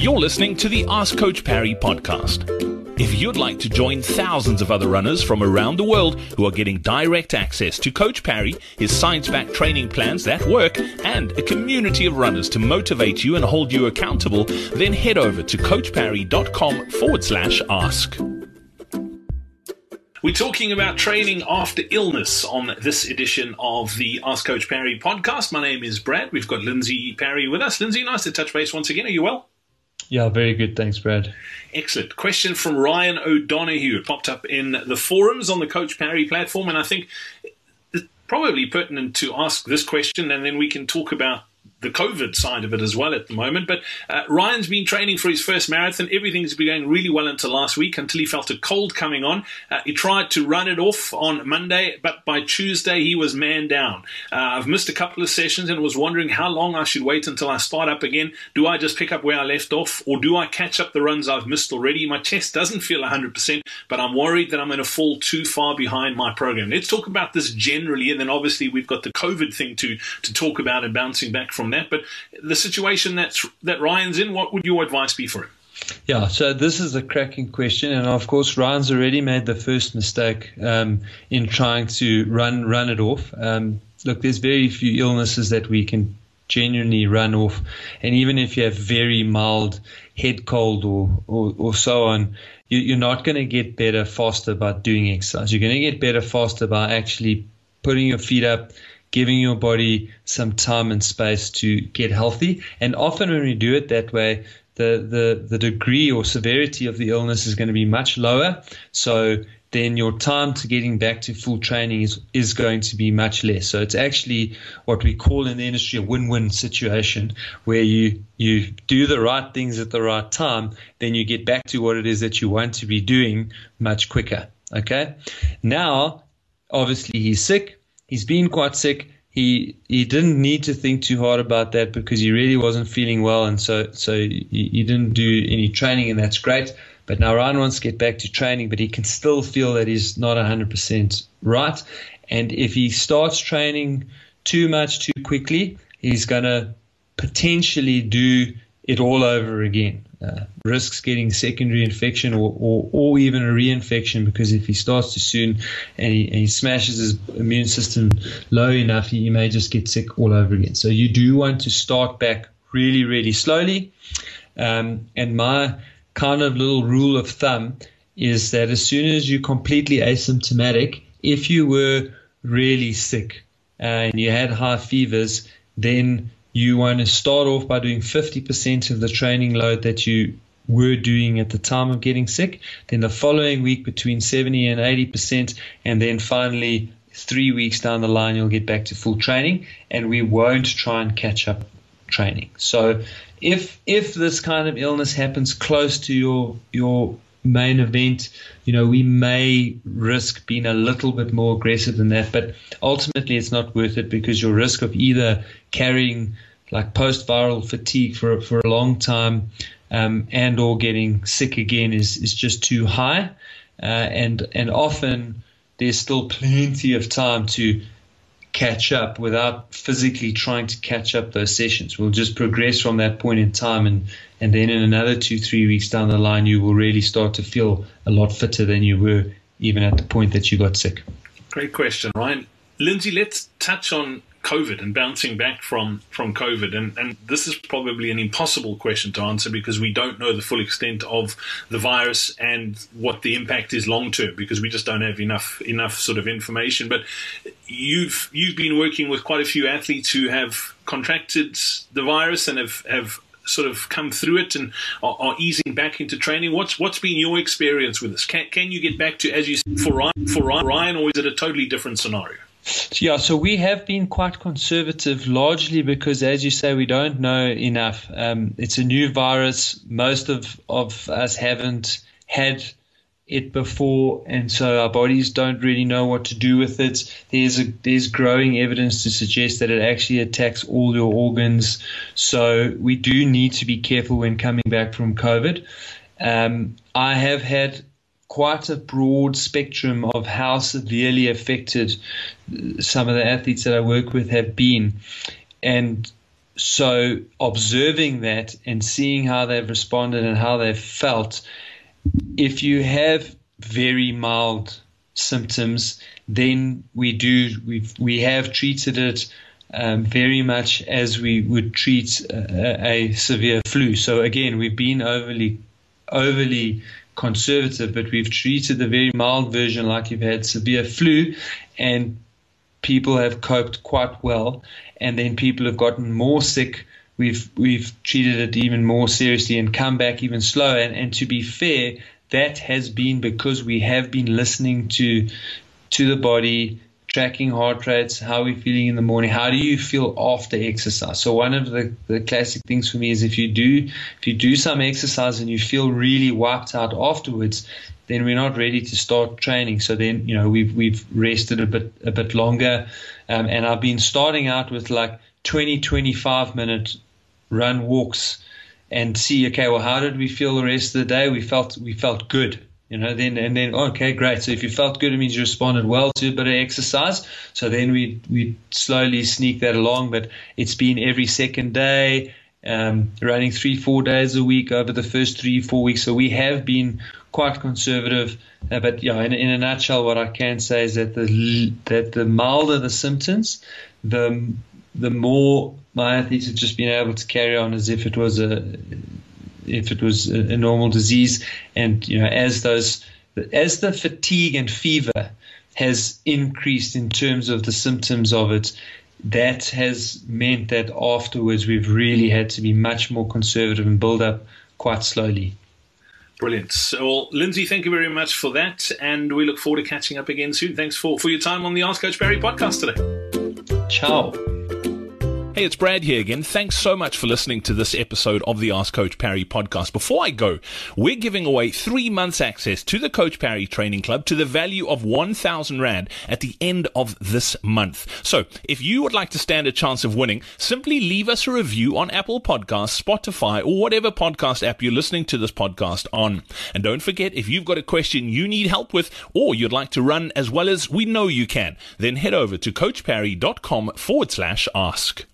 You're listening to the Ask Coach Parry podcast. If you'd like to join thousands of other runners from around the world who are getting direct access to Coach Parry, his science backed training plans that work, and a community of runners to motivate you and hold you accountable, then head over to coachparry.com forward slash ask. We're talking about training after illness on this edition of the Ask Coach Parry podcast. My name is Brad. We've got Lindsay Parry with us. Lindsay, nice to touch base once again. Are you well? Yeah, very good. Thanks, Brad. Excellent. Question from Ryan O'Donoghue. It popped up in the forums on the Coach Parry platform, and I think it's probably pertinent to ask this question, and then we can talk about the COVID side of it as well at the moment. But uh, Ryan's been training for his first marathon. Everything's been going really well until last week, until he felt a cold coming on. Uh, he tried to run it off on Monday, but by Tuesday he was man down. Uh, I've missed a couple of sessions and was wondering how long I should wait until I start up again. Do I just pick up where I left off, or do I catch up the runs I've missed already? My chest doesn't feel 100%, but I'm worried that I'm going to fall too far behind my program. Let's talk about this generally, and then obviously we've got the COVID thing to to talk about and bouncing back from that. But the situation that's that Ryan's in, what would your advice be for him? Yeah, so this is a cracking question, and of course Ryan's already made the first mistake um, in trying to run run it off. Um, look, there's very few illnesses that we can genuinely run off, and even if you have very mild head cold or or, or so on, you, are not going to get better faster by doing exercise. You're going to get better faster by actually putting your feet up, giving your body some time and space to get healthy. And often when we do it that way, the, the, the degree or severity of the illness is going to be much lower. So then your time to getting back to full training is, is going to be much less. So it's actually what we call in the industry a win-win situation where you, you do the right things at the right time, then you get back to what it is that you want to be doing much quicker. Okay. Now, obviously he's sick he's been quite sick. He he didn't need to think too hard about that because he really wasn't feeling well, and so so he, he didn't do any training, and that's great. But now Ryan wants to get back to training, but he can still feel that he's not 100% right. And if he starts training too much too quickly, he's going to potentially do it all over again uh, risks getting secondary infection or, or, or, even a reinfection because if he starts too soon and he, and he smashes his immune system low enough, he, he, may just get sick all over again. So you do want to start back really, really slowly. Um, and my kind of little rule of thumb is that as soon as you're completely asymptomatic, if you were really sick uh, and you had high fevers, then you want to start off by doing 50% of the training load that you were doing at the time of getting sick. Then the following week, between 70 and 80%. And then finally, three weeks down the line, you'll get back to full training. And we won't try and catch up training. So if if this kind of illness happens close to your your main event, you know, we may risk being a little bit more aggressive than that. But ultimately, it's not worth it because your risk of either carrying like post-viral fatigue for for a long time um, and or getting sick again is is just too high, uh, and and often there's still plenty of time to catch up without physically trying to catch up those sessions. We'll just progress from that point in time, and and then in another two three weeks down the line, you will really start to feel a lot fitter than you were even at the point that you got sick. Great question, Ryan. Lindsay, let's touch on COVID and bouncing back from from COVID, and and this is probably an impossible question to answer because we don't know the full extent of the virus and what the impact is long term because we just don't have enough enough sort of information. But you've you've been working with quite a few athletes who have contracted the virus and have have sort of come through it and are, are, easing back into training. What's what's been your experience with this? Can can you get back to as you for Ryan, for Ryan, or is it a totally different scenario? Yeah, so we have been quite conservative, largely because, as you say, we don't know enough. Um, it's a new virus. Most of, of us haven't had it before, and so our bodies don't really know what to do with it. There's a, there's growing evidence to suggest that it actually attacks all your organs. So we do need to be careful when coming back from COVID. Um, I have had quite a broad spectrum of how severely affected some of the athletes that I work with have been. And so observing that and seeing how they've responded and how they've felt, if you have very mild symptoms, then we do we we have treated it um, very much as we would treat a, a, severe flu. So again, we've been overly overly conservative, but we've treated the very mild version like you've had severe flu, and people have coped quite well. And then people have gotten more sick. We've we've treated it even more seriously and come back even slower. And, and to be fair, that has been because we have been listening to to the body, tracking heart rates, how we're feeling in the morning, how do you feel after exercise. So one of the, the classic things for me is if you do if you do some exercise and you feel really wiped out afterwards, then we're not ready to start training. So then you know we've we've rested a bit a bit longer, um, and I've been starting out with like 20 25 minute run walks and see okay well how did we feel the rest of the day we felt we felt good you know, then and then okay, great. So if you felt good, it means you responded well to a bit of exercise. So then we we slowly sneak that along, but it's been every second day, um, running three four days a week over the first three four weeks. So we have been quite conservative. Uh, but yeah, in, in a nutshell, what I can say is that the that the milder the symptoms, the the more my athletes have just been able to carry on as if it was a if it was a, a normal disease. And you know, as those as the fatigue and fever has increased in terms of the symptoms of it, that has meant that afterwards we've really had to be much more conservative and build up quite slowly. Brilliant. So, well, Lindsay, thank you very much for that. And we look forward to catching up again soon. Thanks for, for your time on the Ask Coach Parry podcast today. Ciao. Hey, it's Brad here again. Thanks so much for listening to this episode of the Ask Coach Parry podcast. Before I go, we're giving away three months access to the Coach Parry Training Club to the value of 1,000 Rand at the end of this month. So if you would like to stand a chance of winning, simply leave us a review on Apple Podcasts, Spotify, or whatever podcast app you're listening to this podcast on. And don't forget, if you've got a question you need help with, or you'd like to run as well as we know you can, then head over to coachparry.com forward slash ask.